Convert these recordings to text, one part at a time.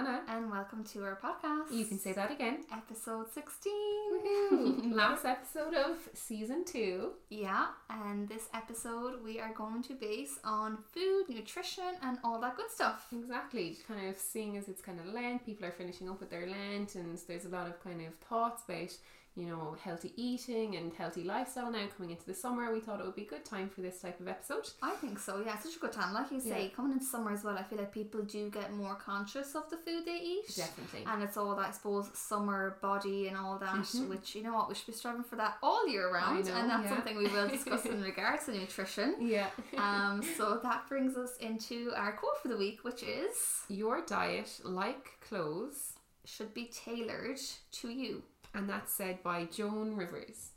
Anna. And welcome to our podcast. You can say that again. Episode 16. Last episode of season two. Yeah, and this episode we are going to base on food, nutrition, and all that good stuff. Exactly. Kind of seeing as it's kind of Lent, people are finishing up with their Lent, and there's a lot of kind of thoughts about you know, healthy eating and healthy lifestyle now coming into the summer, we thought it would be a good time for this type of episode. I think so, yeah, such a good time. Like you say, yeah. coming into summer as well, I feel like people do get more conscious of the food they eat. Definitely. And it's all that, I suppose, summer body and all that, mm-hmm. which, you know what, we should be striving for that all year round. Know, and that's yeah. something we will discuss in regards to nutrition. Yeah. um. So that brings us into our quote for the week, which is Your diet, like clothes, should be tailored to you and that's said by Joan Rivers.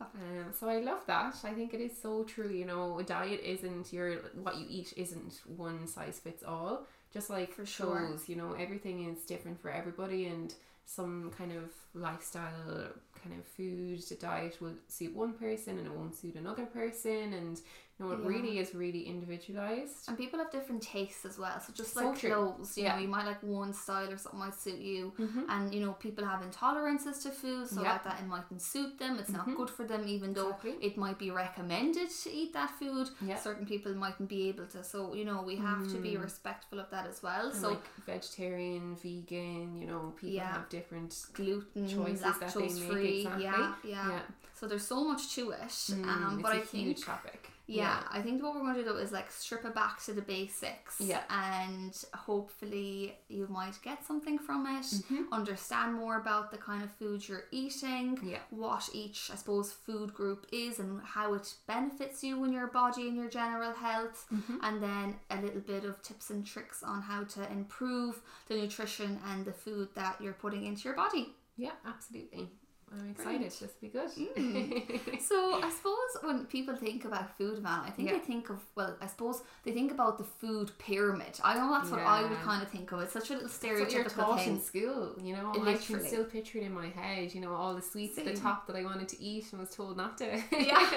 Um, so I love that. I think it is so true. You know, a diet isn't your what you eat isn't one size fits all. Just like for sure, you know, everything is different for everybody, and some kind of lifestyle, kind of food diet will suit one person and it won't suit another person, and know, it yeah. really is really individualized. And people have different tastes as well. So just like clothes, you yeah. know, you might like one style or something might suit you. Mm-hmm. And you know, people have intolerances to food, so yeah. like that it mightn't suit them. It's mm-hmm. not good for them, even though exactly. it might be recommended to eat that food. Yeah. Certain people mightn't be able to. So you know, we have mm. to be mm. respectful of that as well. And so like vegetarian, vegan, you know, people have different gluten choices that they make. Free. Exactly. Yeah, yeah, So there's so much to it. Mm, um, but I think topic yeah, yeah, I think what we're going to do is like strip it back to the basics. Yeah. And hopefully you might get something from it, mm-hmm. understand more about the kind of food you're eating, yeah. what each, I suppose, food group is and how it benefits you in your body and your general health, mm-hmm. and then a little bit of tips and tricks on how to improve the nutrition and the food that you're putting into your body. Yeah, absolutely. I'm excited. Brilliant. This will be good. Mm. so I suppose when people think about food, man, I think yeah. they think of well, I suppose they think about the food pyramid. I know that's what yeah. I would kind of think of. It's such a little stereotypical thing. in school, you know. Literally. I can still picture it in my head. You know, all the sweets Same. at the top that I wanted to eat and was told not to. yeah,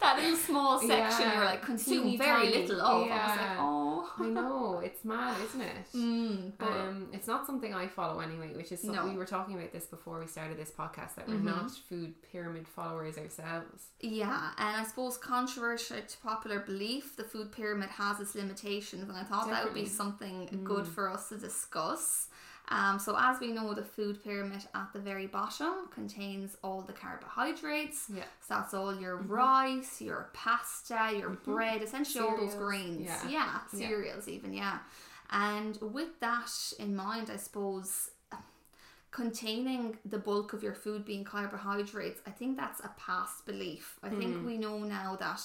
that little small section yeah. where like consume very tiny. little of. Yeah. I was like, oh, I know it's mad, isn't it? Mm, um, it's not something I follow anyway. Which is something no. we were talking about this before we started this podcast podcast that we're mm-hmm. not food pyramid followers ourselves. Yeah, and I suppose controversial to popular belief, the food pyramid has its limitations, and I thought Definitely. that would be something mm. good for us to discuss. Um, so as we know, the food pyramid at the very bottom contains all the carbohydrates. Yeah. So that's all your mm-hmm. rice, your pasta, your mm-hmm. bread, essentially cereals. all those grains. Yeah. yeah cereals yeah. even, yeah. And with that in mind, I suppose containing the bulk of your food being carbohydrates, I think that's a past belief. I mm. think we know now that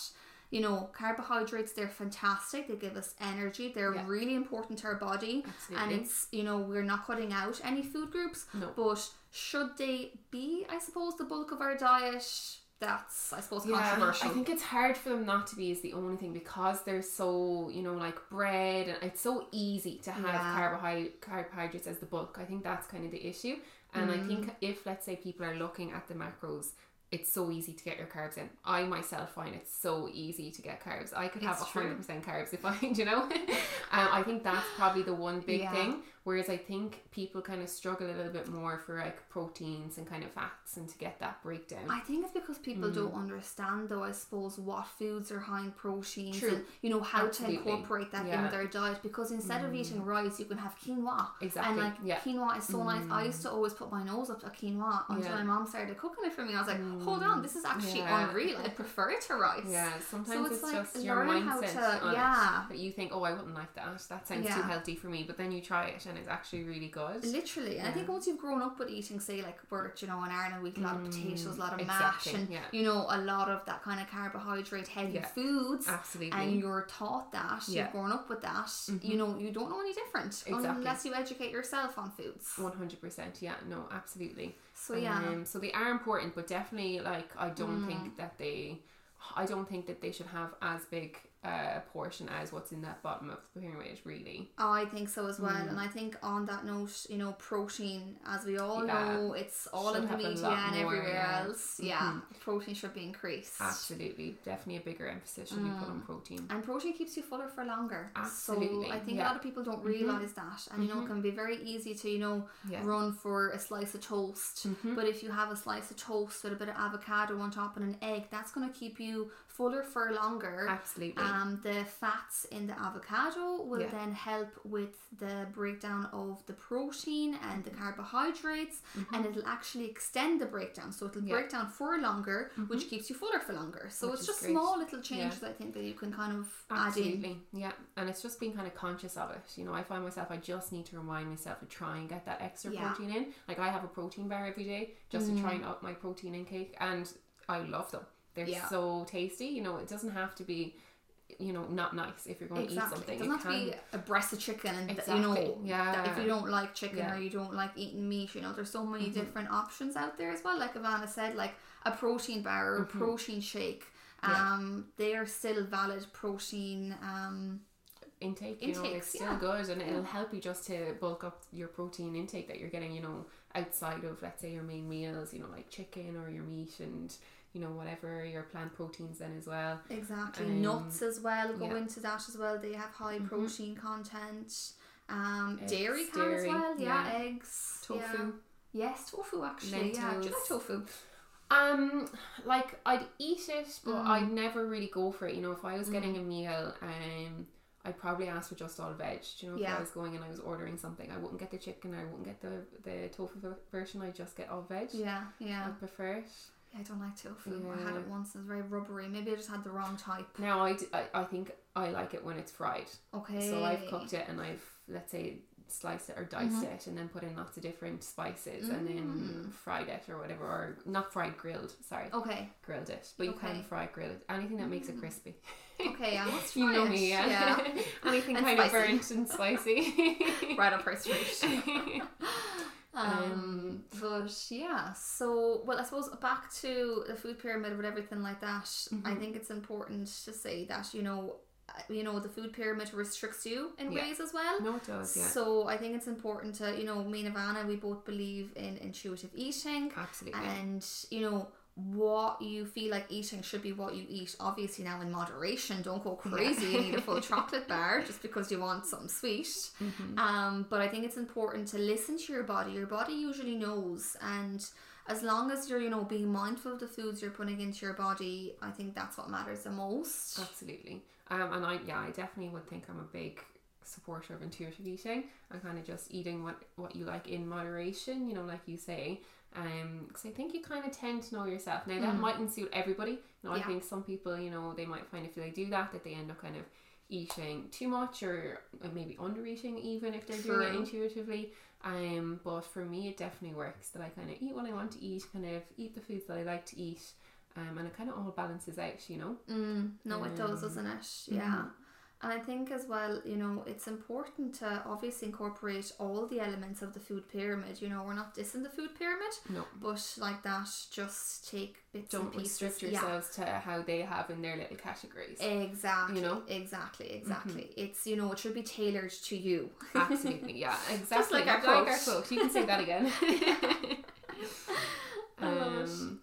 you know carbohydrates they're fantastic they give us energy they're yeah. really important to our body Absolutely. and it's you know we're not cutting out any food groups no. but should they be i suppose the bulk of our diet that's I suppose yeah, controversial. I think it's hard for them not to be is the only thing because they're so you know like bread and it's so easy to have yeah. carbohydrate, carbohydrates as the bulk. I think that's kind of the issue. And mm. I think mm. if let's say people are looking at the macros it's so easy to get your carbs in. I myself find it so easy to get carbs. I could have hundred percent carbs if I, you know. um, I think that's probably the one big yeah. thing. Whereas I think people kind of struggle a little bit more for like proteins and kind of fats and to get that breakdown. I think it's because people mm. don't understand though, I suppose, what foods are high in proteins True. and you know how Absolutely. to incorporate that yeah. in their diet because instead mm. of eating rice you can have quinoa. Exactly. And like yeah. quinoa is so mm. nice. I used to always put my nose up to quinoa until yeah. my mom started cooking it for me. I was like, hold on, this is actually unreal. I prefer it to rice. Yeah, sometimes so it's, it's like just your mindset to, yeah. that you think, oh I wouldn't like that. That sounds too healthy for me. But then you try it and it's actually really good. Literally, and I think once you've grown up with eating, say like we're you know in Ireland we eat a lot of potatoes, a lot of exactly, mash, and yeah. you know a lot of that kind of carbohydrate heavy yeah. foods. Absolutely, and you're taught that yeah. you've grown up with that. Mm-hmm. You know you don't know any different exactly. unless you educate yourself on foods. One hundred percent, yeah, no, absolutely. So yeah, um, so they are important, but definitely like I don't mm. think that they I don't think that they should have as big uh, portion as what's in that bottom of the pyramid, really. I think so as well. Mm. And I think on that note, you know, protein, as we all Yeah. know, it's all Should in the media and more, everywhere yeah. else. Yeah, Mhm. protein should be increased. Absolutely, definitely a bigger emphasis should be put on protein. And protein keeps you fuller for longer. Absolutely, So I think a lot of people don't realize that. And, you know, it can be very easy to, you know, Yeah. run for a slice of toast. But if you have a slice of toast with a bit of avocado on top and an egg, that's going to keep you fuller for longer. Absolutely. Um, the fats in the avocado will Yeah. then help with the breakdown of the protein and the carbohydrates, and it'll actually extend the breakdown. So it'll Mm-hmm. Yeah. break down for longer, which keeps you fuller for longer. So Which it's just great. small little changes I think that you can kind of add in. Absolutely, yeah, and it's just being kind of conscious of it. You know, I find myself, I just need to remind myself to try and get that extra Yeah. Mm. protein in. Like I have a protein bar every day just to try and up my protein intake, and I love them. They're Yeah. so tasty. You know, it doesn't have to be, you know, not nice if you're going to eat Exactly. something. It doesn't have can to be a breast of chicken, and Exactly. you know, that if you don't like chicken Yeah. Mm-hmm. or you don't like eating meat, you know, there's so many different options out there as well. Like Ivana said, like a protein bar or a protein shake. Mm-hmm. Yeah. Um, they are still valid protein. Um, intake, you know, it's still yeah. good and it'll help you just to bulk up your protein intake that you're getting, you know, outside of let's say your main meals, you know, like chicken or your meat and you know, whatever your plant proteins then as well. exactly. Um, Nuts as well go yeah. Mm-hmm. into that as well. They have high protein content. Um, Eggs, dairy can as well. Yeah, yeah. eggs. Tofu. Yeah. Yes, tofu actually. Yeah. Do you like tofu? Um, like I'd eat it, but Mm. I'd never really go for it. You know, if I was getting a meal, um, I'd probably ask for just all veg. Do You know, if Yeah. I was going and I was ordering something, I wouldn't get the chicken. I wouldn't get the the tofu version. I just get all veg. Yeah, yeah. I prefer it. Yeah, I don't like tofu. I had it once. It's very rubbery. Maybe I just had the wrong type. Now I think I like it when it's fried. Okay. So I've cooked it and I've let's say sliced it or diced Mm-hmm. it and then put in lots of different spices and Mm. then fried it or whatever or not fried grilled sorry Okay. grilled it but you Okay. Mm. can fry grill it anything that makes it crispy Okay. I must you know it. me yeah, anything And kind spicy. of burnt and spicy right up her street. Um, but yeah, so well, I suppose back to the food pyramid with everything like that. Mm-hmm. I think it's important to say that you know, uh, you know, the food pyramid restricts you in Yeah. ways as well. no it does yeah So I think it's important to you know, me and Ivana, we both believe in intuitive eating, absolutely and you know what you feel like eating should be what you eat. Obviously now in moderation. Don't go crazy and eat a full chocolate bar just because you want something sweet. Mm-hmm. Um, but I think it's important to listen to your body. Your body usually knows, and as long as you're you know being mindful of the foods you're putting into your body, I think that's what matters the most. Absolutely. Um, and I yeah, I definitely would think I'm a big supporter of intuitive eating and kind of just eating what what you like in moderation. You know, like you say. Um, because I think you kind of tend to know yourself. Now that mightn't suit everybody. You know, I Mm. Think some people, you know, they might find if they do that, that they end up kind of eating too much or maybe under eating even if they're doing it True. intuitively. Um, but for me, it definitely works that I kind of eat what I want to eat, kind of eat the foods that I like to eat. Um, and it kind of all balances out, you know. Mm, no, it does, Um, doesn't it? Yeah. And I think as well, you know, it's important to obviously incorporate all the elements of the food pyramid. You know, we're not dissing the food pyramid, No. but like that, just take bits don't and pieces. restrict Yeah. yourselves to how they have in their little categories. Exactly. You know? Mm-hmm. Exactly. Exactly. It's you know it should be tailored to you. Absolutely, yeah, exactly. like our like our quote. You can say that again. I love it. um,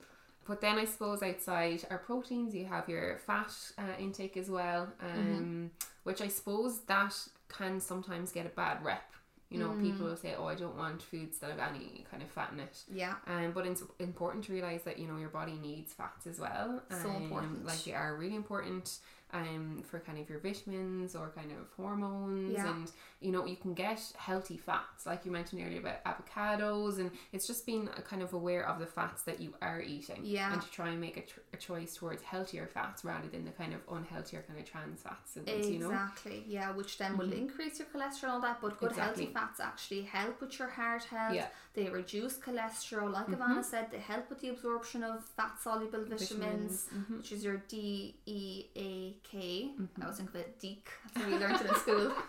but then I suppose outside our proteins, you have your fat uh, intake as well, um, Mm-hmm. which I suppose that can sometimes get a bad rep. You know, Mm. people will say, "Oh, I don't want foods that have any kind of fat in it." yeah. Um, but it's important to realize that you know your body needs fats as well. So um, important. Like they are really important um for kind of your vitamins or kind of hormones Yeah. and you know you can get healthy fats like you mentioned earlier about avocados and it's just being kind of aware of the fats that you are eating Yeah. and to try and make a, tr- a choice towards healthier fats rather than the kind of unhealthier kind of trans fats and things, you know Mm-hmm. Exactly. Yeah, which then will increase your cholesterol and all that. But good Exactly. healthy fats actually help with your heart health. Yeah. They reduce cholesterol. Like Ivana said, they help with the absorption of fat soluble vitamins, Vitamins, which is your D E A K. Mm-hmm. I was thinking of it DEEK. That's how we learned it in school.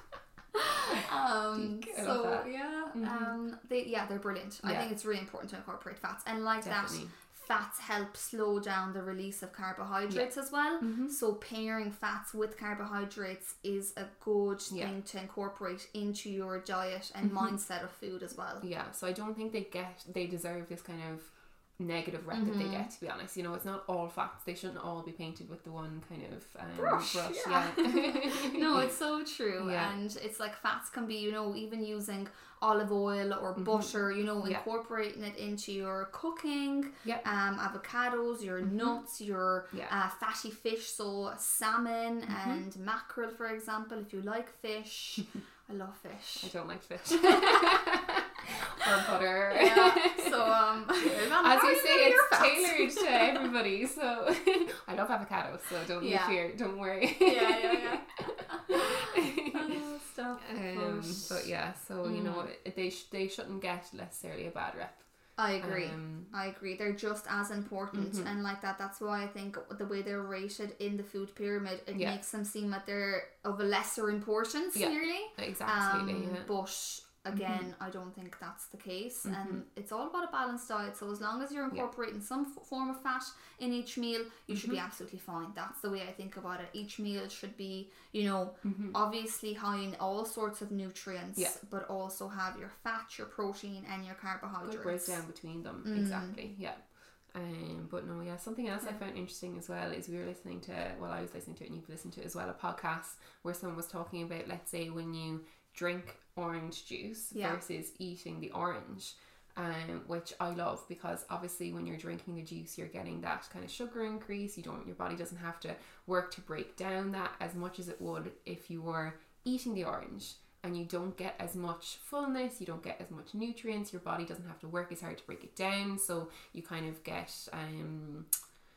um, so yeah, um, they yeah they're brilliant. I think it's really important to incorporate fats and like Definitely. that fats help slow down the release of carbohydrates as well. So pairing fats with carbohydrates is a good Yeah. thing to incorporate into your diet and mindset of food as well. Yeah, so I don't think they get they deserve this kind of negative rep that they Mm-hmm. get. To be honest, you know, it's not all fats. They shouldn't all be painted with the one kind of um, Brush, brush. yeah. yeah. no, it's so true. Yeah. And it's like fats can be, you know, even using olive oil or butter, you know, Mm-hmm. Yeah. incorporating it into your cooking. Yep. Um, avocados, your nuts, your Mm-hmm. Uh, fatty fish, so salmon Mm-hmm. and mackerel, for example, if you like fish. I love fish. I don't like fish or butter. Yeah. So um, As you say, it's tailored to everybody. So I love avocados, so don't Yeah. fear. Don't worry. Yeah, yeah, yeah. oh, stop. Um, but yeah, so you know Mm. they sh- they shouldn't get necessarily a bad rep. I agree. Um, I agree. They're just as important, Mhm. and like that. That's why I think the way they're rated in the food pyramid, it Yeah. makes them seem that they're of a lesser importance, Yeah. nearly. exactly. Um, yeah. Mm-hmm. But again, I don't think that's the case, and it's all about a balanced diet. So as long as you're Yeah. incorporating some f- form of fat in each meal, you should be Mm-hmm. absolutely fine. That's the way I think about it. Each meal should be, you know, Mm-hmm. obviously high in all sorts of nutrients, Yeah. but also have your fat, your protein, and your carbohydrates. good breakdown between them Mm. exactly yeah um but no yeah something else i found interesting as well is we were listening to well i was listening to it and you've listened to it as well a podcast where someone was talking about let's say when you drink orange juice Yeah. versus eating the orange um, which I love because obviously when you're drinking the juice you're getting that kind of sugar increase you don't your body doesn't have to work to break down that as much as it would if you were eating the orange and you don't get as much fullness, you don't get as much nutrients, your body doesn't have to work as hard to break it down, so you kind of get um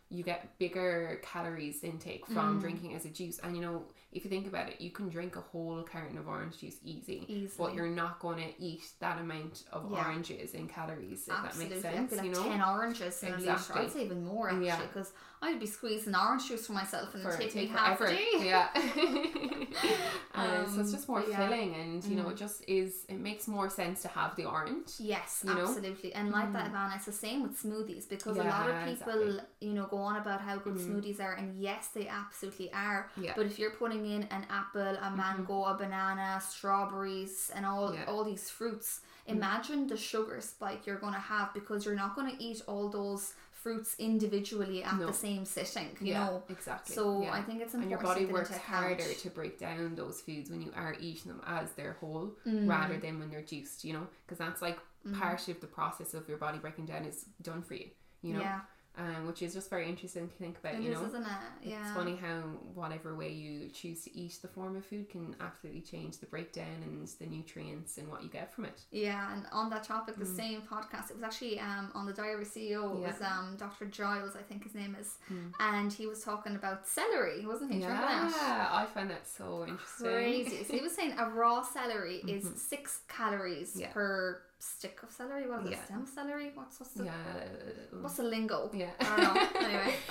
you get bigger calories intake from drinking as a juice. And you know, if you think about it, you can drink a whole carton of orange juice easy, but you're not going to eat that amount of Yeah. oranges in calories. If Absolutely, that makes sense, I'd you like know. ten oranges in a Exactly. I'd say even more actually, Yeah. because I'd be squeezing orange juice for myself and for it'd take me half a day. Yeah. uh, so it's Um, just more yeah. Mm. filling, and you know, it just is. It makes more sense to have the orange. Yes, You know? absolutely. And like that, Ivana, it's the same with smoothies because a lot of people, exactly. Mm. you know, go on about how good smoothies are, and yes, they absolutely are. Yeah. Mm-hmm. But if you're putting in an apple, a mango, a banana, strawberries, and all Yeah. Mm. all these fruits, imagine the sugar spike you're going to have because you're not going to eat all those fruits individually at No. the same sitting. You yeah, know. exactly. So yeah. I think it's and important your body works harder to break down those foods when you are eating them as they're whole Mm. rather than when they're juiced you know because that's like part of the process of your body breaking down is done for you you know Yeah, um, which is just very interesting to think about it you is, know isn't it? Yeah. it's funny how whatever way you choose to eat the form of food can absolutely change the breakdown and the nutrients and what you get from it Yeah, and on that topic, the same podcast, it was actually um, on the Diary CEO, it Mm. Yeah. was um, Dr. Giles, I think his name is, Mm. and he was talking about celery, wasn't he? Yeah I find that so interesting Crazy. So he was saying a raw celery is six calories Mm-hmm. Yeah. per stick of celery. What is Yeah. it? Stem celery? What's, what's the yeah what's the lingo? yeah I don't know. Anyway.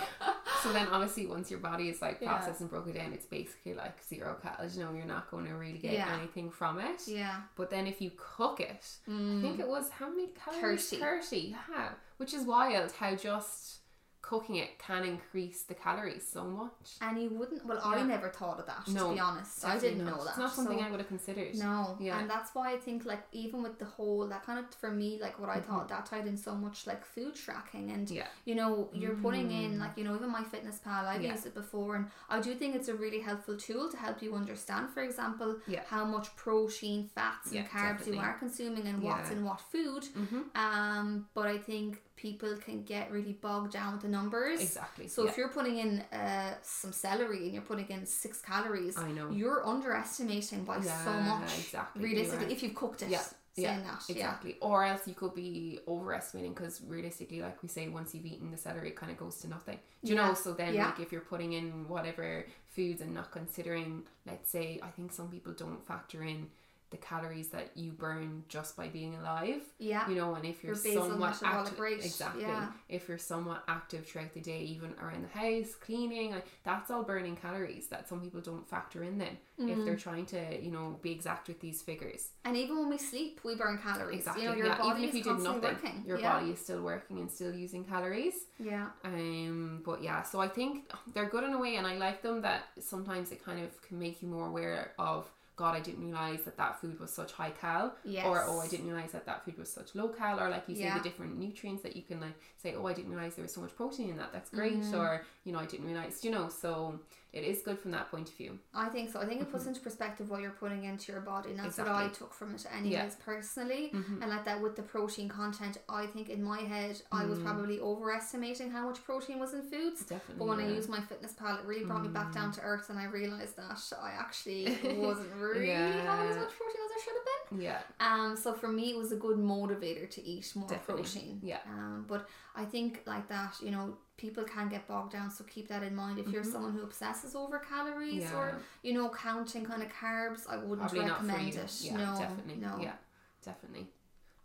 So then, obviously, once your body is like Yeah. processed and broken down, it's basically like zero calories. You know, you're not going to really get Yeah. anything from it. Yeah. But then, if you cook it, I think mm. it was how many calories? 30. Thirty. Yeah, which is wild. How just cooking it can increase the calories so much. And you wouldn't, well, I never thought of that, No, to be honest. I didn't not. know that. It's not something So- I would have considered. No, Yeah. and that's why I think like even with the whole that kind of for me like what I thought that tied in so much like food tracking and Mm-hmm. Yeah. you know you're putting in like you know even MyFitnessPal I've Yeah. used it before and I do think it's a really helpful tool to help you understand for example Yeah. how much protein fats and Yeah, carbs definitely. you are consuming and what's in what food Mhm. um but I think people can get really bogged down with the numbers Exactly. so yeah. if you're putting in uh, some celery and you're putting in six calories, I know. you're underestimating by so Yeah, much. exactly, Realistically, if you've cooked it, Yeah, saying yeah, that, exactly. Or else you could be overestimating because realistically, like we say, once you've eaten the celery, it kind of goes to nothing. Do you know? So then, like, if you're putting in whatever foods and not considering, let's say, I think some people don't factor in the calories that you burn just by being alive. Yeah. You know, and if you're Your somewhat active, rate, exactly. yeah. If you're somewhat active throughout the day, even around the house, cleaning, that's all burning calories that some people don't factor in. Then, if Mm. they're trying to, you know, be exact with these figures, And even when we sleep, we burn calories. exactly. You know, your yeah, body even if you did nothing, working. your yeah. body is still working and still using calories. Yeah. Um, but yeah, so I think they're good in a way, and I like them that sometimes it kind of can make you more aware of. God, I didn't realize that that food was such high cal, Yes. or oh, I didn't realize that that food was such low cal, or like you say, Yeah. the different nutrients that you can like say, oh, I didn't realize there was so much protein in that. That's great, Mm-hmm. or you know, I didn't realize, you know, so it is good from that point of view. I think so. I think it puts into perspective what you're putting into your body, and that's what I Mm-hmm. Took from it, anyways, Yeah. personally. Mhm. And like that with the protein content, I think in my head I was Mm. probably overestimating how much protein was in foods. Definitely. But when I yeah. used MyFitnessPal, it really brought me back Mm. down to earth, and I realized that I actually wasn't really Yeah. having as much protein as I should have been. yeah, Um, so for me, it was a good motivator to eat more Definitely. protein. Yeah. Um, but I think like that, you know, people can get bogged down. So keep that in mind. If you're Mhm. someone who obsesses over calories Yeah. or you know counting kind of carbs, I wouldn't probably recommend it. Yeah, no, definitely. no. Yeah, definitely.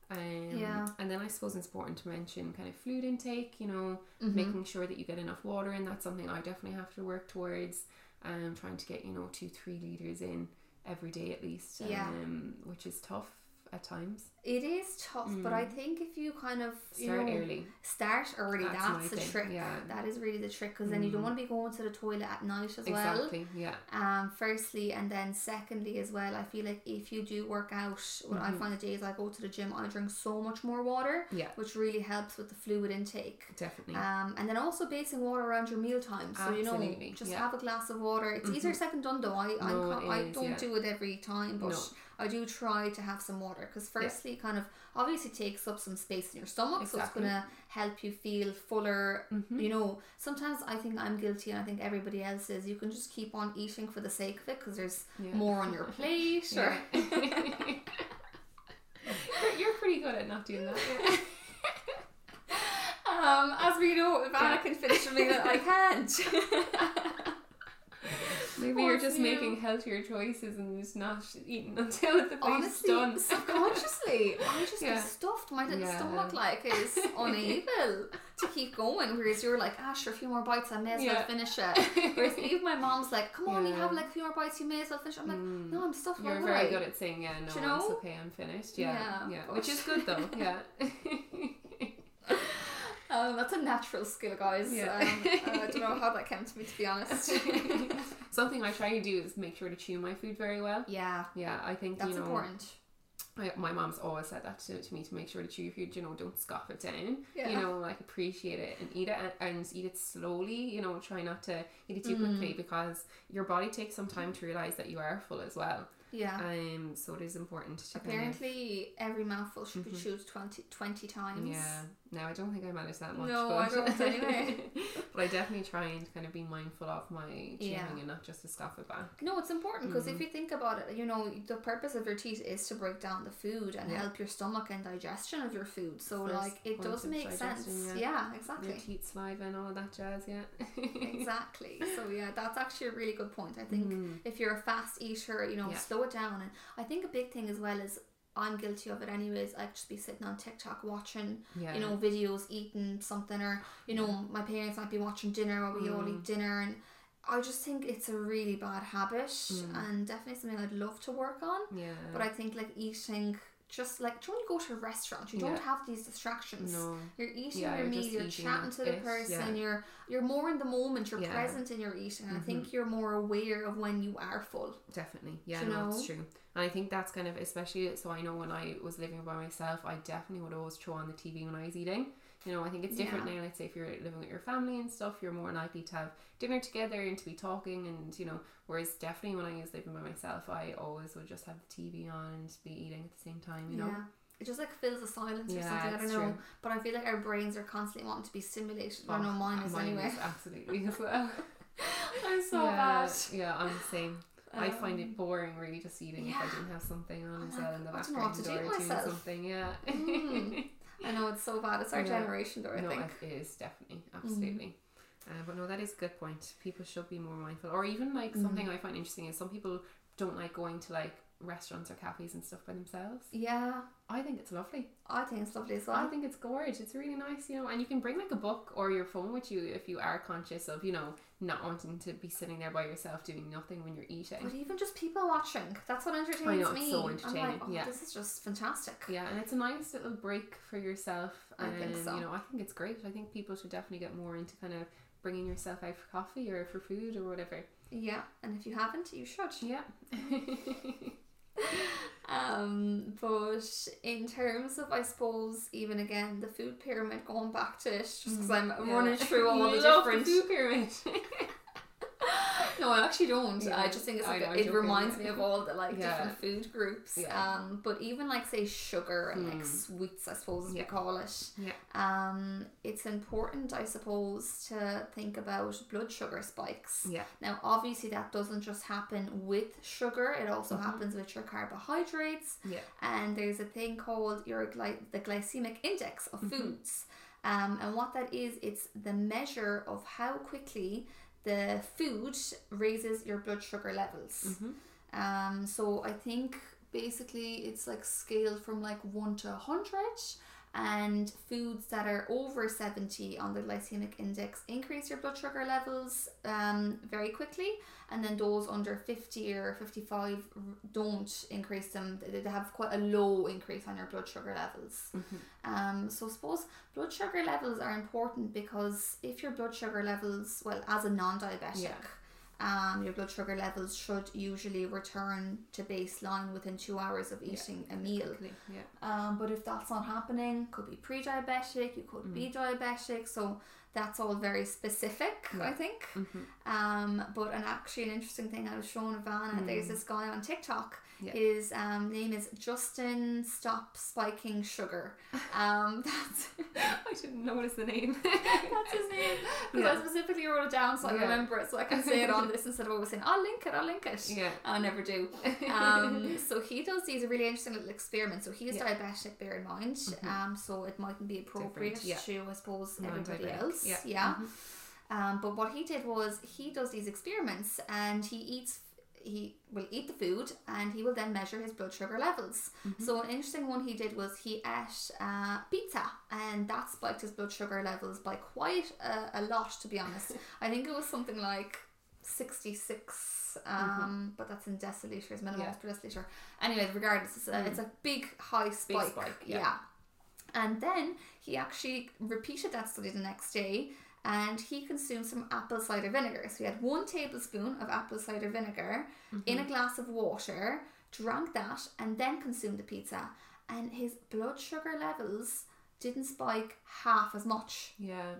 Um, Yeah. And then I suppose it's important to mention kind of fluid intake. You know, Mhm. making sure that you get enough water in. That's something I definitely have to work towards. Um, trying to get you know two three liters in every day at least. Yeah. Um, which is tough at times. It is tough, but I think if you kind of you Mm. Start know, early. start early, That's that's, the thing, trick. yeah. That is really the trick because then you don't Mm. want to be going to the toilet at night as well. Exactly. Yeah. Um, firstly, and then secondly as well, I feel like if you do work out, when I Mhm. find the days I go to the gym, I drink so much more water, Yeah. which really helps with the fluid intake. Definitely. Um, and then also basing water around your meal time. So you know, Absolutely, just yeah. have a glass of water. It's easier said than done though. I I, No, can't- I is, don't yeah. do it every time, but No. I do try to have some water because firstly, kind of obviously takes up some space in your stomach, so it's gonna help you feel fuller. Mhm. You know, sometimes I think I'm guilty, and I think everybody else is. You can just keep on eating for the sake of it because there's Yeah. more on your plate. Or Yeah. you're, pretty good at not doing that. Yeah. um, as we know, if Anna Yeah. can finish something that I can't. Maybe you're just new? making healthier choices and just not eating until the plate's done. subconsciously, I just Yeah. stuffed. My little Yeah. stomach like is unable to keep going. Whereas you're like, ah, sure, a few more bites, I may as well finish it. Whereas even my mom's like, come on, you have like a few more bites, you may as well finish. I'm like, Mm. no, I'm stuffed. You're very I?" good at saying yeah, no, you know? it's okay, I'm finished. Yeah, Yeah, yeah, which is good though. Yeah, Um, that's a natural skill, guys. Yeah. Um, I don't know how that came to me, to be honest. something I try to do is make sure to chew my food very well. yeah, Yeah, I think that's you know important. my, my mom's always said that to, to me to make sure to chew your food. You know, don't scoff it down. Yeah. You know, like appreciate it and eat it and, and eat it slowly. You know, try not to eat it too quickly Mm. because your body takes some time to realize that you are full as well. Yeah. Um, so it is important to kind of Apparently, every mouthful should be chewed 20, 20 times. Yeah. No, I don't think I manage that much. No, but, I don't anyway. but I definitely try and kind of be mindful of my chewing Yeah. and not just to scoff it back. No, it's important because Mm. if you think about it, you know, the purpose of your teeth is to break down the food and Yeah. help your stomach and digestion of your food. So, First like, it does make sense. Yeah, yeah. exactly. Your teeth, saliva, and all that jazz. Yeah. exactly. So, yeah, that's actually a really good point. I think Mm. if you're a fast eater, you know, slow it down. And I think a big thing as well is I'm guilty of it anyways. I just be sitting on TikTok watching, Yeah. you know, videos, eating something, or you know, my parents might be watching dinner, while we all Mm. eat dinner, and I just think it's a really bad habit, Mm. and definitely something I'd love to work on. yeah. But I think like eating, just like you to go to a restaurant, you don't have these distractions. no. You're eating Yeah, your you're meal, you're chatting to the it, person, yeah. you're you're more in the moment, you're Yeah. present in your eating. And I think you're more aware of when you are full. Definitely. Yeah, you no, it's know? true. And I think that's kind of especially so I know when I was living by myself, I definitely would always throw on the TV when I was eating. You know, I think it's different Yeah. now. Let's say if you're living with your family and stuff, you're more likely to have dinner together and to be talking and you know. Whereas definitely when I was living by myself, I always would just have the TV on and be eating at the same time. You know. Yeah. It just like fills the silence or something. I don't know. true. But I feel like our brains are constantly wanting to be stimulated. I Oh, know mine uh, is anyway. absolutely as well. I'm so yeah, bad. Yeah, I'm the same. I find Um, it boring really just eating if I didn't have something on I'm as like, well in the I don't know what background do or doing something. Yeah. Mm. I know it's so bad. It's our Yeah. generation though, I no, think. Mm-hmm. it is definitely absolutely. Uh, but no, that is a good point. People should be more mindful, or even like Mm. something I find interesting is some people don't like going to like restaurants or cafes and stuff by themselves. Yeah, I think it's lovely. I think it's lovely as I think it's gorgeous. It's really nice, you know, and you can bring like a book or your phone with you if you are conscious of, you know, not wanting to be sitting there by yourself doing nothing when you're eating. But even just people watching, that's what entertains I know, it's me. so I'm entertaining, like, oh, yeah. this is just fantastic. Yeah, and it's a nice little break for yourself. I think so. you know, I think it's great. I think people should definitely get more into kind of bringing yourself out for coffee or for food or whatever. Yeah, and if you haven't, you should. Yeah. Um, but in terms of, I suppose, even again the food pyramid, going back to it, just because I'm Mm, Yeah. running through all the different. food pyramid. no, I actually don't. Yeah, I just think it's like know, it reminds me of all the like Yeah. different food groups. Yeah. Um, but even like say sugar and like Mm. sweets, I suppose as we call it. Yeah. Um, it's important, I suppose, to think about blood sugar spikes. yeah. Now, obviously, that doesn't just happen with sugar; it also Mhm. happens with your carbohydrates. Yeah. And there's a thing called your gly- the glycemic index of Mhm. foods. Um, and what that is, it's the measure of how quickly the food raises your blood sugar levels. hmm Um, so I think basically it's like scaled from like 1 to 100 and foods that are over 70 on the glycemic index increase your blood sugar levels um, very quickly and then those under 50 or 55 don't increase them. They have quite a low increase on your blood sugar levels. Hmm um, so I suppose blood sugar levels are important because if your blood sugar levels, well, as a non-diabetic, Yeah. Um, your blood sugar levels should usually return to baseline within two hours of Yeah, eating a meal. Yeah. Um, but if that's not happening, could be pre-diabetic, you could be diabetic, so that's all very specific, I Mm. Yeah. think. hmm Um, but an actually an interesting thing I was showing Ivana, there's this guy on TikTok. Yeah. His um, name is Justin Stop Spiking Sugar. Um, that's I didn't notice the name. that's his name. Because I specifically wrote it down so I Yeah. remember it, so I can say it on this instead of always saying, "I'll link it, I'll link it." yeah. I never do. Um, so he does these really interesting little experiments. So he is Yeah. diabetic, bear in mind. Mhm. Um, so it mightn't be appropriate yeah. to, I suppose, everybody else. yeah. yeah. Mhm. Um, but what he did was he does these experiments and he eats he will eat the food and he will then measure his blood sugar levels. Mm-hmm. So an interesting one he did was he ate uh, pizza and that spiked his blood sugar levels by quite a, a lot to be honest. I think it was something like 66 um, but that's in deciliters, Mm-hmm. Yeah. per deciliter. Anyways, regardless, it's a, Mm. it's a big high spike. spike, yeah. yeah. And then he actually repeated that study the next day and he consumed some apple cider vinegar. So he had one tablespoon of apple cider vinegar in a Mm-hmm. glass of water, drank that, and then consumed the pizza. And his blood sugar levels didn't spike half as much. Yeah.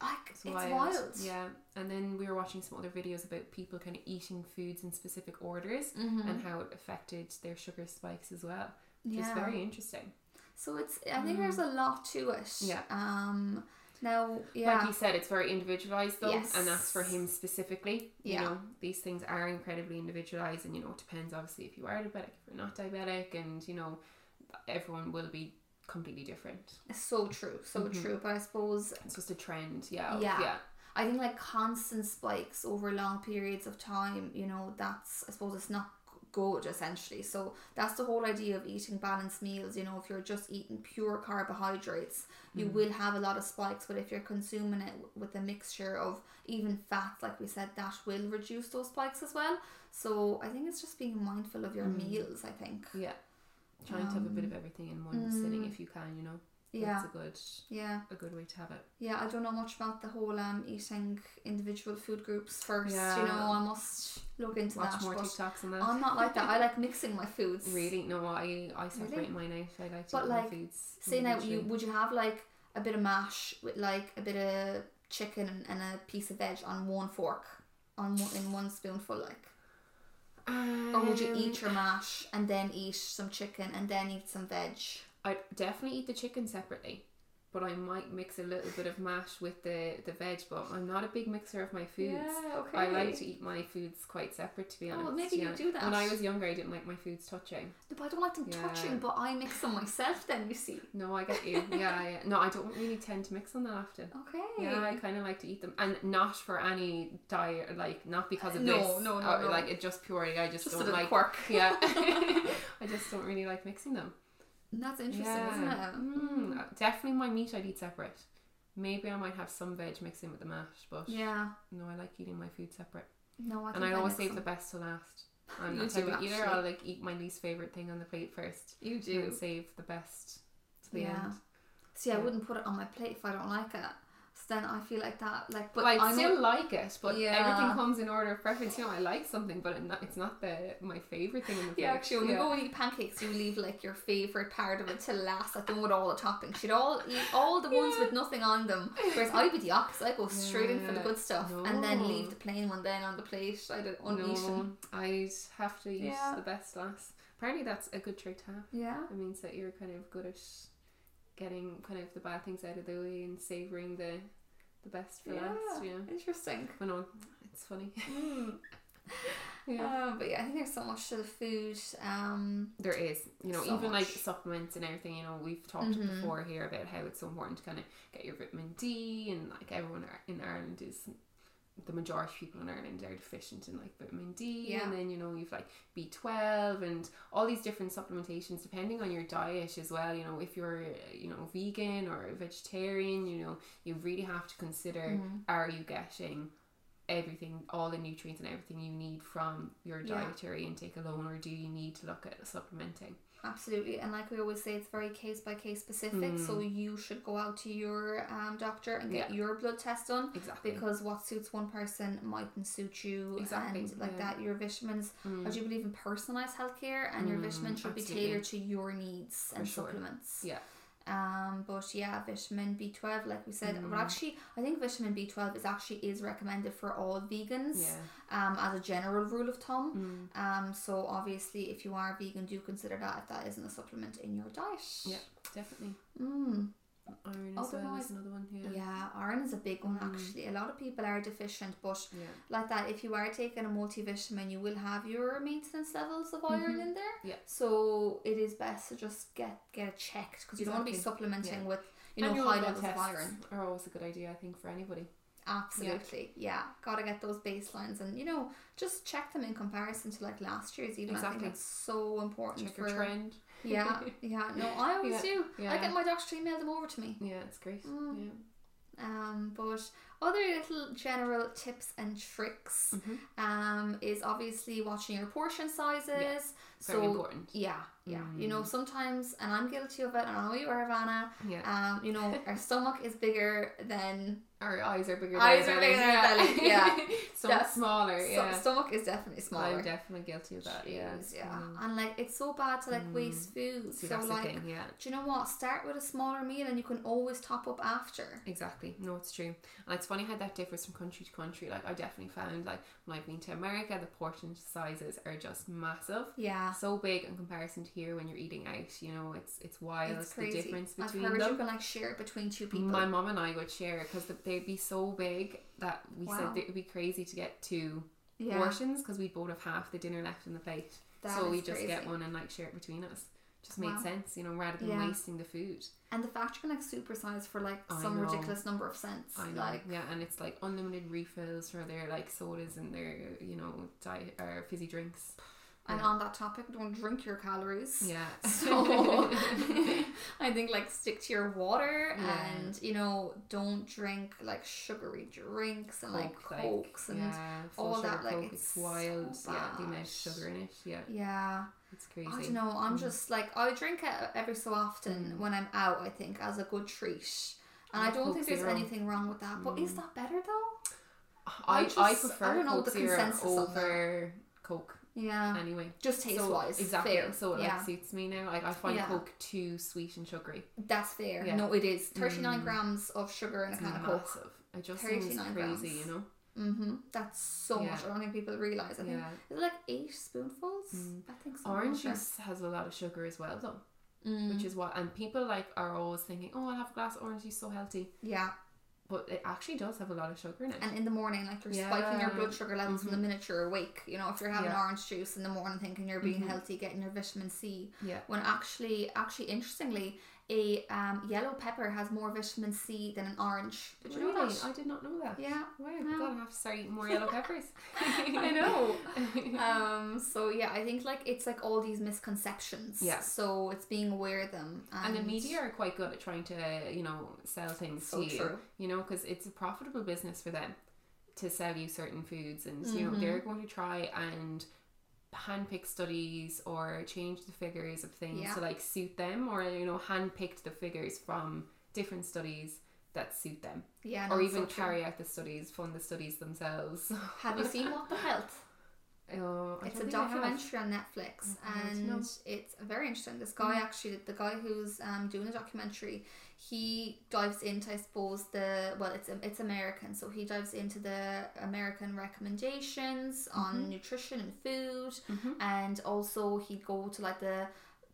Like, It's it's, wild. wild. Yeah. And then we were watching some other videos about people kind of eating foods in specific orders Mhm. and how it affected their sugar spikes as well. Which Yeah. is very interesting. So it's, I think there's a lot to it. Mm. Yeah. Um, now, yeah. Like you said, it's very individualized though, Yes. and that's for him specifically. You know, these things are incredibly individualized, and you know, it depends obviously if you are diabetic, if you're not diabetic, and you know, everyone will be completely different. It's so true, so Mhm. true. But I suppose It's just a trend, yeah. Yeah. yeah. I think like constant spikes over long periods of time, you know, that's I suppose it's not good essentially. So that's the whole idea of eating balanced meals. You know, if you're just eating pure carbohydrates, you mm. will have a lot of spikes. But if you're consuming it with a mixture of even fats, like we said, that will reduce those spikes as well. So I think it's just being mindful of your mm. meals. I think. Yeah. Trying to have a bit of um, everything in one sitting mm. if you can, you know. Yeah, That's a good yeah, a good way to have it. yeah. I don't know much about the whole um eating individual food groups first. You know, I must look into Watch that. more TikToks on that. I'm not like that. I like mixing my foods. Really? No, I I separate mine out. I like to But eat like, my foods. Say now, you would you have like a bit of mash with like a bit of chicken and, and a piece of veg on one fork, on one, in one spoonful, like, or would you Um, eat your mash and then eat some chicken and then eat some veg? I'd definitely eat the chicken separately, but I might mix a little bit of mash with the the veg. But I'm not a big mixer of my foods. Yeah, okay. I like to eat my foods quite separate, to be Oh, honest. well, maybe you yeah. do that. When I was younger, I didn't like my foods touching. No, but I don't like them Yeah. touching, but I mix them myself. Then you see. No, I get you. yeah, yeah. No, I don't really tend to mix them that often. Okay. Yeah, I kind of like to eat them, and not for any diet, like not because of No, this. no, no, uh, no. Like it just purely, I just, Just don't like. quirk. Yeah, I just don't really like mixing them. That's interesting, yeah. isn't it? Mm, definitely, my meat I'd eat separate. Maybe I might have some veg mixed in with the mash, but Yeah. no, I like eating my food separate, No, I and I always save the best to last. I'm that type of eater. I'll like eat my least favorite thing on the plate first, You and do. save the best to the Yeah. end. See, I wouldn't put it on my plate if I don't like it. Then I feel like that, like, but But I still like it, but Yeah. everything comes in order of preference. You know, I like something, but it not, it's not the my favorite thing in the yeah, actually, when yeah. we go and eat pancakes, you leave like your favorite part of it to last, like the one with all the toppings. You'd all eat all the ones Yeah. with nothing on them. Whereas I'd be the opposite. I go straight in for the good stuff and then leave the plain one then on the plate. I don't uneaten. No, I'd have to use the best last. Apparently, that's a good trait to have. Yeah. It means that you're kind of good at getting kind of the bad things out of the way and savoring the the best for last. Yeah, Interesting. but no, it's funny. Mm. Yeah. Um, but yeah, I think there's so much to the food. Um, There is, you know, So even like supplements and everything. You know, we've talked Mhm. before here about how it's so important to kind of get your vitamin D, and like everyone in Ireland is, the majority of people in Ireland are deficient in like vitamin D, Yeah. and then you know you've like B twelve and all these different supplementations depending on your diet as well. You know, if you're you know vegan or vegetarian, you know you really have to consider Mhm. are you getting everything, all the nutrients and everything you need from your Yeah. dietary intake alone, or do you need to look at supplementing? Absolutely, and like we always say, it's very case by case specific. So you should go out to your um, doctor and get Hmm. Yeah. your blood test done Exactly. because what suits one person mightn't suit you. Exactly, and like yeah. that, your vitamins. Mm. I do believe in personalized healthcare, and your Mm, vitamins should be tailored to your needs and sure. supplements. Yeah. Um, but yeah, vitamin B twelve, like we said, Mm. but actually, I think vitamin B twelve is actually is recommended for all vegans. Yeah. Um, as a general rule of thumb. Mm. Um, so obviously, if you are vegan, do consider that if that isn't a supplement in your diet. Yeah. Definitely. Mm. Iron as well Otherwise- is another one. Yeah. Yeah, iron is a big one Mm. actually. A lot of people are deficient, but Yeah. like that, if you are taking a multivitamin, you will have your maintenance levels of iron Mhm. in there. Yeah. So it is best to just get get it checked because you don't want to be supplementing Yeah. with you know high levels of iron. are always a good idea, I think, for anybody. Absolutely, yeah. Gotta get those baselines and you know just check them in comparison to like last year's. Even I Exactly. think that's so important Check for your trend. Yeah, yeah. No, I always Yeah, do. I get my doctor to email them over to me. Yeah, it's great. Mm. Yeah. Um, but other little general tips and tricks Mhm. um is obviously watching your portion sizes. Yeah, so important. yeah, yeah. You know, Mm. sometimes, and I'm guilty of it, and I know you are, Vanna. Yeah. Um, you know, our stomach is bigger than Our eyes are bigger Eyes than are our bigger than our belly, yeah. so That's- smaller, so- yeah. stomach is definitely smaller. I'm definitely guilty of that, yeah. Jeez, yeah. Mm. And like it's so bad to like Mm. waste food. See, so like the thing, yeah. do you know what? Start with a smaller meal and you can always top up after. Exactly. No, it's true. And it's funny how that differs from country to country. Like I definitely found like when I've been to America the portion sizes are just massive. Yeah. So big in comparison to here when you're eating out, you know, it's it's wild It's the crazy. difference I've between heard you can like share it between two people. My mom and I would share it because they'd be so big that we Wow. said it would be crazy to get two yeah. portions because we'd both have half the dinner left in the plate. That so we just get one and like share it between us. Just made Wow. sense, you know, rather than Yeah. wasting the food. And the fact you can like supersize for like I some know. ridiculous number of cents. I know. Like yeah, and it's like unlimited refills for their like sodas and their you know diet or fizzy drinks. And Yeah. on that topic, don't drink your calories. Yeah. So I think like stick to your water Yeah. and you know don't drink like sugary drinks and like Coke, like, cokes and yeah, all that, like, Coke, it's it's wild. so yeah, the amount of sugar in it. Yeah, yeah. it's crazy. I don't know. I'm Mm. just like I drink it every so often Mm. when I'm out. I think as a good treat, and I I don't think there's Zero. anything wrong with that. But is Mm. that better though? I, I I, just- I prefer don't know Coke the consensus on over Coke Yeah, anyway. just taste so, wise, exactly. fair. So it yeah, like suits me now. Like I find Yeah. Coke too sweet and sugary. that's fair. Yeah. No, it is 39 Mm. grams of sugar in a can of Coke. It just seems 39 crazy, grams. you know. Mm-hmm. That's so Yeah. much. I don't think people realize. I think is it like eight spoonfuls? Mm. I think so. Orange juice has a lot of sugar as well, though. Mm. which is what and people like are always thinking, oh, I'll have a glass of orange juice, so healthy, Yeah. But it actually does have a lot of sugar in it. And in the morning, like you're spiking your blood sugar levels from the minute you're awake. You know, if you're having Yeah. orange juice in the morning thinking you're being Mhm. healthy, getting your vitamin C. yeah, When actually, actually, interestingly, a um, yellow pepper has more vitamin C than an orange. Did you know that? I did not know that. Yeah. Wow, No. God, I have to start eating more yellow peppers. I know. um so yeah i think like it's like all these misconceptions Yeah. so it's being aware of them and, and the media are quite good at trying to, you know, sell things So to you. true. You know, because it's a profitable business for them to sell you certain foods, and you know Mhm. they're going to try and handpick studies or change the figures of things Yeah. to like suit them, or you know, handpicked the figures from different studies that suit them, yeah or even so carry out the studies, fund the studies themselves. have you seen what the health Oh, it's a think I have. documentary on netflix and it's very interesting this guy Mm. actually the guy who's um, doing the documentary he dives into i suppose the well it's it's american so he dives into the american recommendations on nutrition and food Mhm. and also he'd go to like the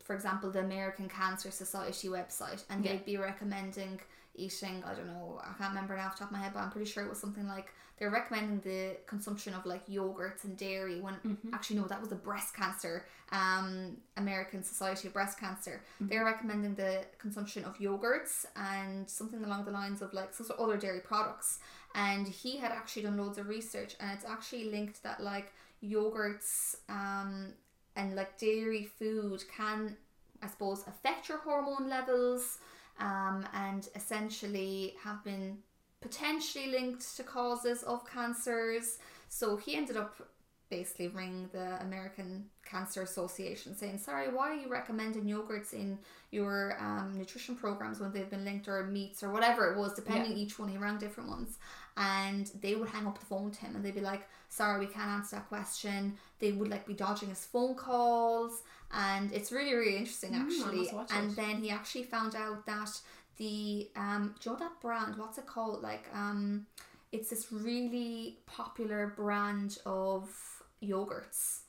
for example the american cancer society website and Yeah. they'd be recommending eating i don't know i can't remember now off the top of my head but i'm pretty sure it was something like they're recommending the consumption of like yogurts and dairy when Mhm. actually no that was the breast cancer um american society of breast cancer. They're recommending the consumption of yogurts and something along the lines of like some sort of other dairy products. And he had actually done loads of research and it's actually linked that like yogurts um and like dairy food can i suppose affect your hormone levels um and essentially have been potentially linked to causes of cancers so he ended up basically ringing the American Cancer Association saying, Sorry, why are you recommending yogurts in your um, nutrition programs when they've been linked or meats or whatever it was, depending each one, he rang different ones. And they would hang up the phone to him and they'd be like, Sorry, we can't answer that question. They would like be dodging his phone calls. And it's really, really interesting Mm, actually. watch and it. then he actually found out that the um do you know that brand, what's it called? Like um it's this really popular brand of yogurts.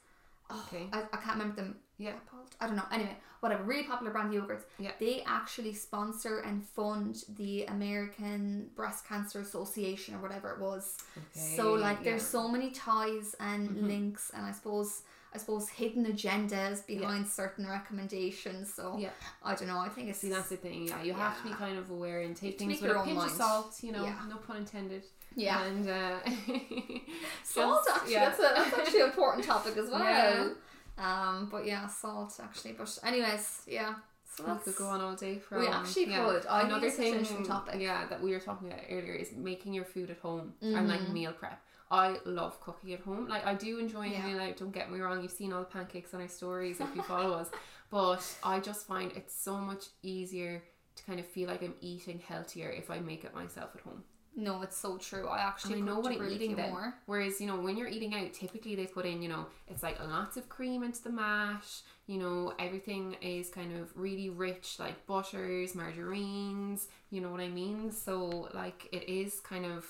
Oh, Okay. I, I can't remember them. Yeah. I don't know. Anyway, whatever. Really popular brand of yogurts. Yeah. They actually sponsor and fund the American Breast Cancer Association or whatever it was. Okay. so like there's yeah. so many ties and Mhm. links and I suppose I suppose hidden agendas behind certain recommendations. So Yeah. I don't know. I think it's See, that's the thing. Yeah, you have to be kind of aware and take things with a own pinch of salt. You know, Yeah. no pun intended. yeah. And uh, Salt just- actually yeah. that's, a, that's actually an important topic as well. Um, but yeah, salt actually. But anyways, yeah. So we could go on all day from. We actually yeah. could. I Another it's such an thing, topic. yeah, that we were talking about earlier is making your food at home and like Mhm. meal prep. I love cooking at home. Like I do enjoy Yeah. meal out. Don't get me wrong. You've seen all the pancakes on our stories if you follow us, but I just find it's so much easier to kind of feel like I'm eating healthier if I make it myself at home. No, it's so true. I actually And I know what I'm eating then. more. Whereas, you know, when you're eating out, typically they put in, you know, it's like lots of cream into the mash, you know, everything is kind of really rich, like butters, margarines, you know what I mean? So, like, it is kind of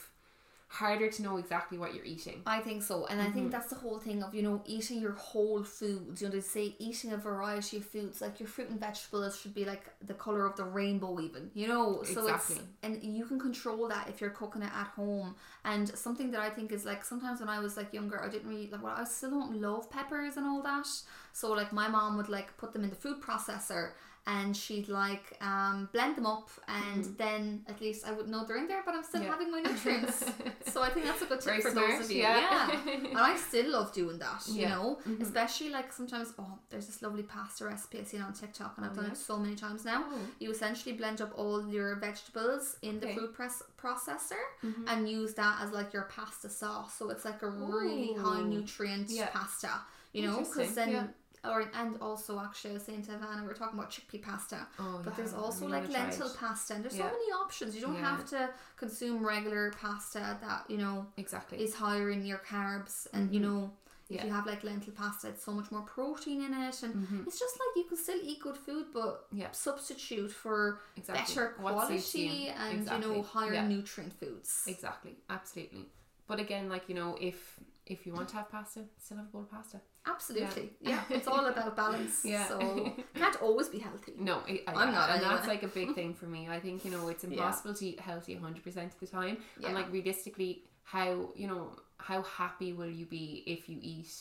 harder to know exactly what you're eating. I think so, and I Mm-hmm. think that's the whole thing of you know eating your whole foods. You know, they say eating a variety of foods, like your fruit and vegetables should be like the color of the rainbow, even. You know, so Exactly. it's and you can control that if you're cooking it at home. And something that I think is like sometimes when I was like younger, I didn't really like. Well, I still don't love peppers and all that. So like my mom would like put them in the food processor. And she'd like um, blend them up, and then at least I would know they're in there, but I'm still Mm. Yeah. having my nutrients. so I think that's a good tip Very for smart, those of you. yeah. yeah. and I still love doing that, you Yeah. know, Mhm. especially like sometimes. Oh, there's this lovely pasta recipe I seen on TikTok, and I've Oh, done it so many times now. Oh. You essentially blend up all your vegetables in the Okay. food press processor Mhm. and use that as like your pasta sauce. So it's like a really high Ooh. nutrient Yeah. pasta, you know, because then. Or, and also actually I was saying to Havana we're talking about chickpea pasta Oh, but yeah, there's also like lentil it. pasta and there's Yeah. so many options you don't Yeah. have to consume regular pasta that you know Exactly. is higher in your carbs and you Mhm. know if you have like lentil pasta it's so much more protein in it and Mhm. it's just like you can still eat good food but Yeah. substitute for Exactly. better you. quality and Exactly. you know higher Yeah. nutrient foods Exactly, absolutely. But again, like you know, if if you want to have pasta, still have a bowl of pasta. Absolutely. Yeah. It's all about balance. Yeah. So can't always be healthy. No, I, I'm not and that's like a big thing for me. I think you know it's impossible to eat healthy 100 percent of the time, Yeah. and like realistically, how you know how happy will you be if you eat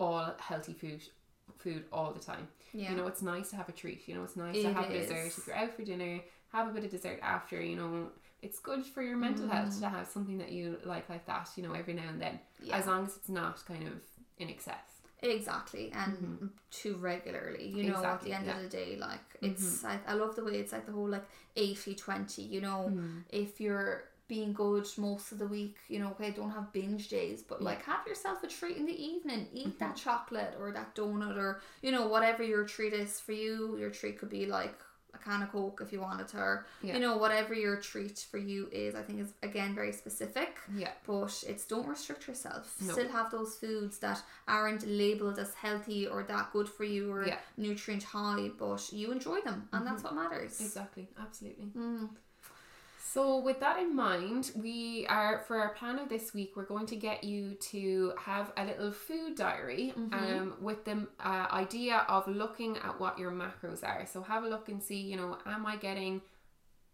all healthy food food all the time? Yeah. You know, it's nice to have a treat. You know, it's nice to have is. dessert if you're out for dinner. Have a bit of dessert after. You know, it's good for your mental Mm. health to have something that you like like that. You know, every now and then, Yeah. as long as it's not kind of in excess. Exactly, and too regularly. You know, at Mm-hmm. The end yeah. Mm-hmm. of the day, like it's. I, I love the way it's like the whole like 80-20, You know, Mm. if you're being good most of the week, you know, okay, don't have binge days, but like have yourself a treat in the evening. Eat Mm-hmm. that chocolate or that donut or you know whatever your treat is for you. Your treat could be like a can of coke if you wanted to, or Yeah. you know whatever your treat for you is. I think is again very specific. Yeah. But it's don't restrict yourself. No. Still have those foods that aren't labeled as healthy or that good for you or Yeah. nutrient high, but you enjoy them, and that's what matters. Exactly. Absolutely. Mm. So, with that in mind, we are for our plan of this week. We're going to get you to have a little food diary, um, with the uh, idea of looking at what your macros are. So, have a look and see. You know, am I getting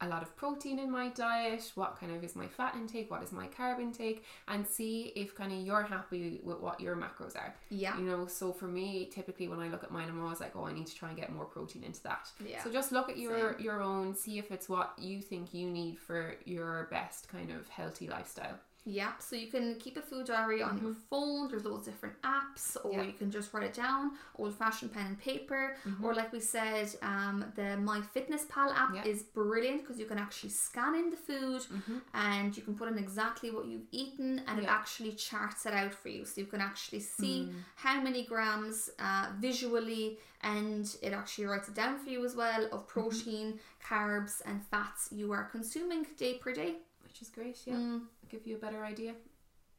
a lot of protein in my diet? What kind of is my fat intake? What is my carb intake? And see if kind of you're happy with what your macros are. Yeah. You know, so for me, typically when I look at mine, I'm always like, oh, I need to try and get more protein into that. Yeah. So just look at your your own, see if it's what you think you need for your best kind of healthy lifestyle. Yeah, so you can keep a food diary on your phone. There's loads of different apps, or Mm-hmm. Yeah. Mm-hmm. you can just write it down, old fashioned pen and paper. Or, like we said, um, the MyFitnessPal app Yeah. is brilliant because you can actually scan in the food and you can put in exactly what you've eaten, and it Mm-hmm. Actually charts it out for you. So you can actually see Mm. how many grams uh, visually, and it actually writes it down for you as well of Mm-hmm. protein, carbs, and fats you are consuming day per day. Which is great, yeah. Mm. Give you a better idea.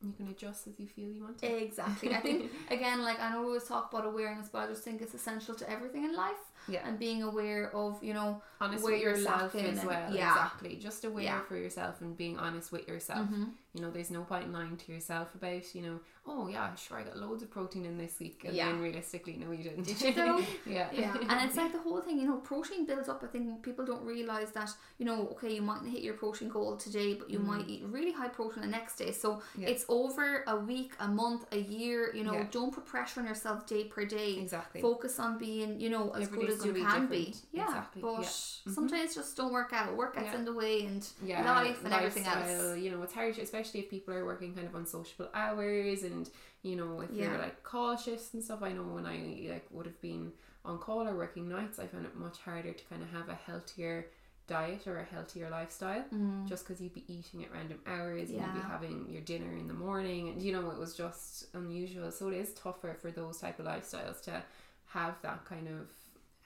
You can adjust as you feel you want to. Exactly. I think again, like I know we always talk about awareness, but I just think it's essential to everything in life. Yeah. And being aware of, you know, honest where with you're yourself lacking as well. yeah. Exactly. Just aware Yeah. for yourself and being honest with yourself. Mhm. You know, there's no point lying to yourself about, you know, oh yeah, sure I got loads of protein in this week and Yeah. then realistically no you didn't. Did you though? yeah. yeah. And it's like the whole thing, you know, protein builds up. I think people don't realize that, you know, okay, you mightn't hit your protein goal today, but you might eat really high protein the next day. So Mm. Yeah. it's over a week, a month, a year. You know, don't put pressure on yourself day per day. Exactly. Focus on being, you know, as Every good as you be can be. Yeah. Exactly. But Yeah. Mm-hmm. sometimes just don't work out. Work gets Yeah. in the way and yeah, life and everything else. You know, it's hard, especially if people are working kind of on sociable hours, and you know, if Yeah. you're like call shifts and stuff. I know when I like would have been on call or working nights, I found it much harder to kind of have a healthier diet or a healthier lifestyle Mm. just because you'd be eating at random hours and you'd be having your dinner in the morning and you know it was just unusual so it is tougher for those type of lifestyles to have that kind of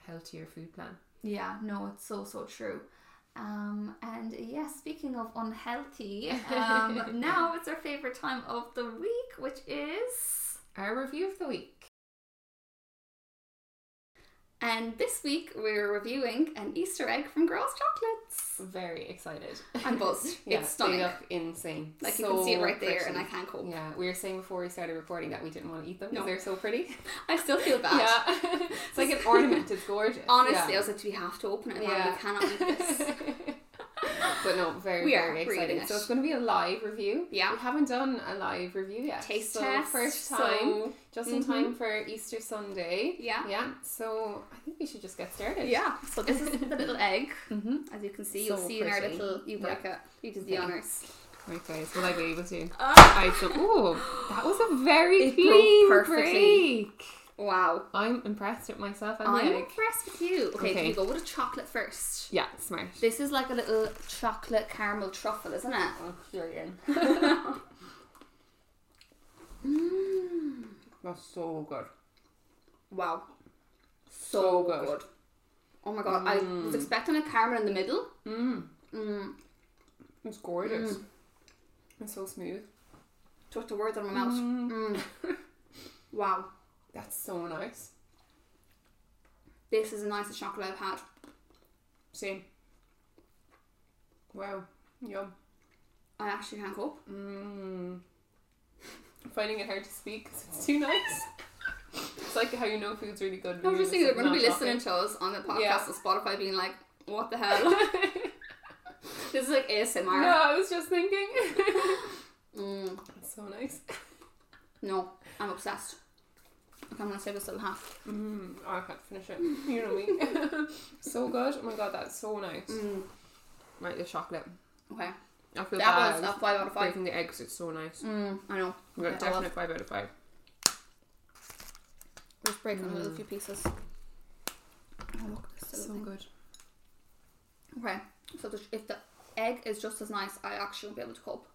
healthier food plan Yeah, no, it's so so true. Um, and yes, speaking of unhealthy, um, now it's our favorite time of the week, which is. our review of the week And this week we're reviewing an Easter egg from Grá Chocolates. very excited I'm buzzed. Yeah, it's stunning. Insane. Like you can see it So right there, and I can't cope. Yeah, we were saying before we started recording that we didn't want to eat them because No. they're so pretty. I still feel bad. Yeah, it's like an ornament. It's gorgeous. Honestly, yeah. I was like, do we have to open it? Yeah. We cannot eat this. but no, very We very excited. it. So it's going to be a live review. Yeah. we haven't done a live review yet. Taste so test. first time, so- just in Mhm. time for Easter Sunday. Yeah. yeah. So I think we should just get started. Yeah, so this is the little egg. Mm-hmm. As you can see, you'll see in our little, you break it. You do the Okay. honours. Right, guys. Will I be able to? Ah! I so. Oh, that was a very It clean perfectly. break. Wow. I'm impressed with myself and I'm the egg. impressed with you. Okay, Okay. can we go with a chocolate first? Yeah, smart. This is like a little chocolate caramel truffle, isn't it? Oh, you're. Mm. That's so good. Wow. So So good. good. Oh my god, I was expecting a caramel in the middle. Mm. Mm. It's gorgeous. It's so smooth. Took the words out of my mouth. Mm. wow. That's so nice. This is the nicest chocolate I've had. Same. Wow. Yum. I actually can't cope. Mm. I'm finding it hard to speak because it's too nice. It's like how you know food's really good. I was just thinking they're going to be listening to us on the podcast Yeah. on Spotify, being like, "What the hell? this is like ASMR." no, I was just thinking. Mm, That's so nice. no, I'm obsessed. Okay, I'm gonna save this little half. Mm, I can't finish it. You know me. so good. Oh my god, that's so nice. Mm, Right, the chocolate. okay, I feel bad. that was bad a five out of five. breaking the eggs. It's so nice. Mm, I know. We got Okay, I love- definite five out of five. Just break them Mm. into a few pieces. Oh, look, this little So thing. good. Okay, so the, if the egg is just as nice, I actually won't be able to cope.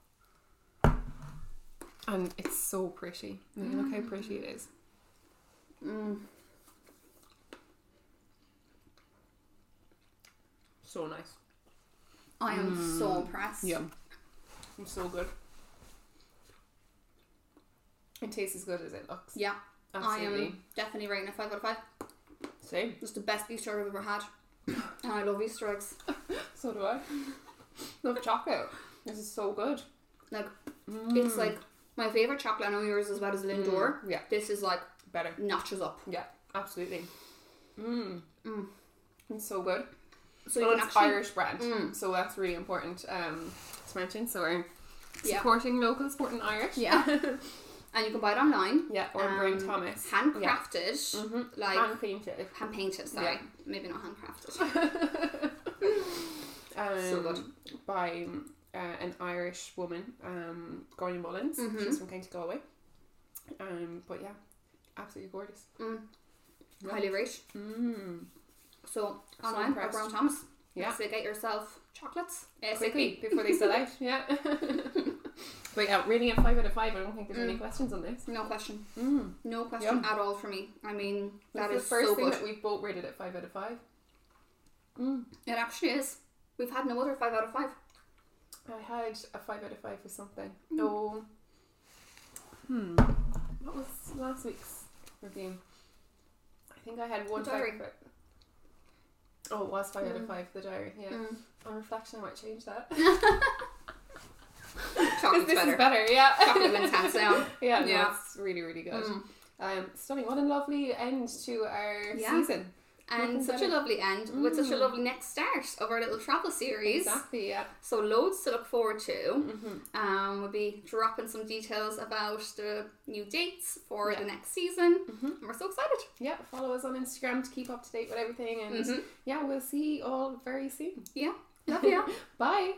And it's so pretty. Like, Look how pretty it is. Mm. So nice. I am so impressed. Yum. It's so good. It tastes as good as it looks. Yeah, I am definitely rating it 5 out of 5. Same. It's the best Easter egg I've ever had. and I love Easter eggs. So do I. Love chocolate. This is so good. Like, Mm. it's like my favourite chocolate. I know yours as well as Lindor. Yeah, This is like better. notches up. Yeah, absolutely. Mmm. Mm. It's so good. So well, it's actually. Irish brand, Mm. so that's really important um, to mention. So we're Yeah. supporting local, supporting Irish. Yeah. and you can buy it online. yeah, or Um, Thomas. Handcrafted. Mm-hmm. Like, Hand painted. hand painted, sorry. Yeah. Maybe not handcrafted. um, So good. By uh, an Irish woman, um, Gráinne Mullins. Mhm. She's from County Galway. Um, but yeah, absolutely gorgeous. Mm. Yeah. Highly rate. Mm. So, online impressed. Brown Thomas. Yeah. So get yourself chocolates. Quickly ASAP. before they sell out. Yeah. but yeah, rating it five out of five. I don't think there's any Mm. questions on this. No question. Mm. No question Yum. at all for me. I mean, that is the first so thing good. that we've both rated at five out of five. Mm. It actually is. We've had no other 5 out of 5. I had a five out of five for something. Mm. Oh. Hmm. What was last week's review? I think I had one diary. for- Oh, it was five out of Mm. five. The diary. Yeah. Mm. On reflection, I might change that. Chocolate's this better. is better. Yeah. Chocolate wins hands down. yeah. No, Yeah. it's really really good. Mm. Um, stunning. What a lovely end to our Yeah. season. And Nothing such better. a lovely end with such a Mm. lovely next start of our little travel series. Exactly. Yeah. So loads to look forward to. Mm-hmm. Um, we'll be dropping some details about the new dates for Yeah. the next season. Mm-hmm. And we're so excited. Yeah. Follow us on Instagram to keep up to date with everything, and Mhm. yeah, we'll see you all very soon. Yeah. Love you. Bye.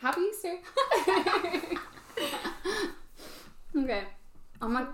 Happy Easter. okay. Oh my